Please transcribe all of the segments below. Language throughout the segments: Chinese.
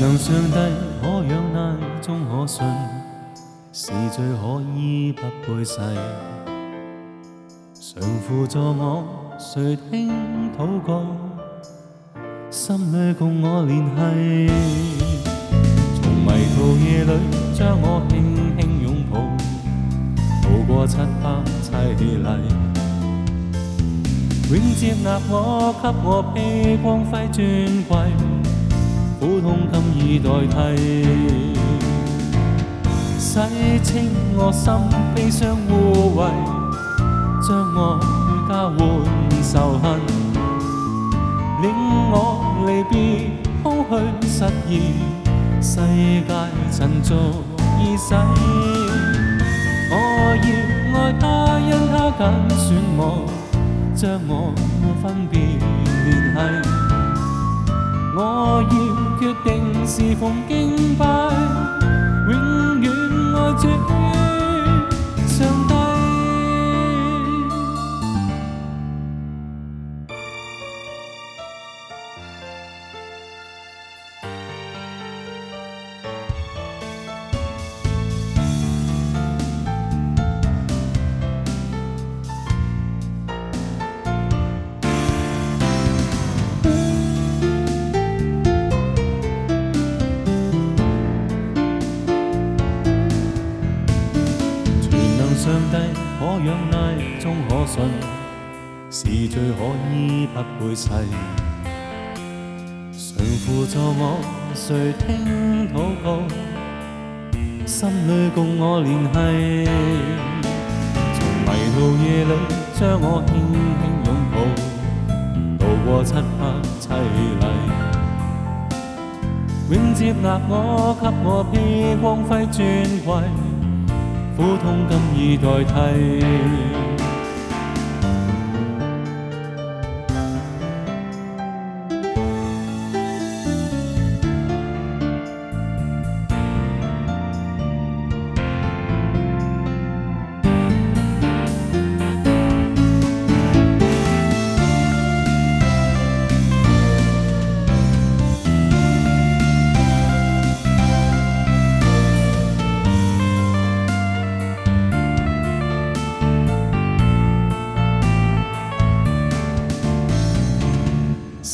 能上帝可仰赖，终可信，是最可以不背誓。常辅助我，谁听祷告，心里共我联系。从迷途夜里将我轻轻拥抱，渡过七百凄厉，永接纳我，给我披光辉尊贵。苦痛今已代替，洗清我心悲傷污穢，將愛交換仇恨，令我離別空虛失意，世界塵俗已洗。我熱愛他，因他揀選我，將我分別聯繫。我要。决定是否敬拜，永远爱着。上帝可仰赖，终可信，是罪可依不背誓。谁扶助我，谁听祷告，心里共我联系。从迷途夜里将我轻轻拥抱，渡过漆黑凄厉。永接纳我，给我披光辉尊贵。苦痛今已代替。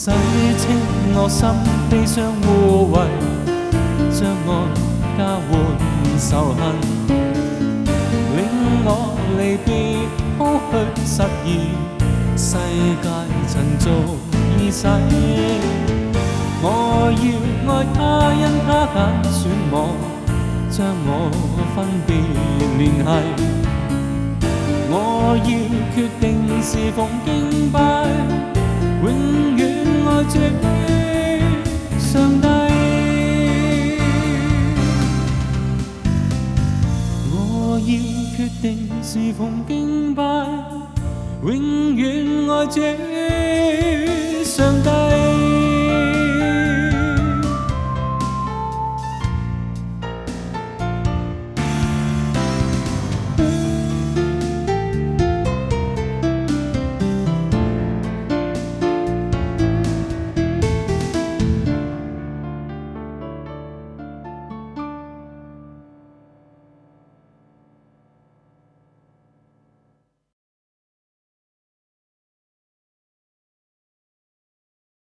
洗清我心悲傷污穢，將愛交換仇恨，令我離別空虛失意，世界塵俗已逝。我要愛他，因他揀選我，將我分別聯繫。我要決定是奉敬拜。这上帝，我要决定是奉敬拜，永远爱这上帝。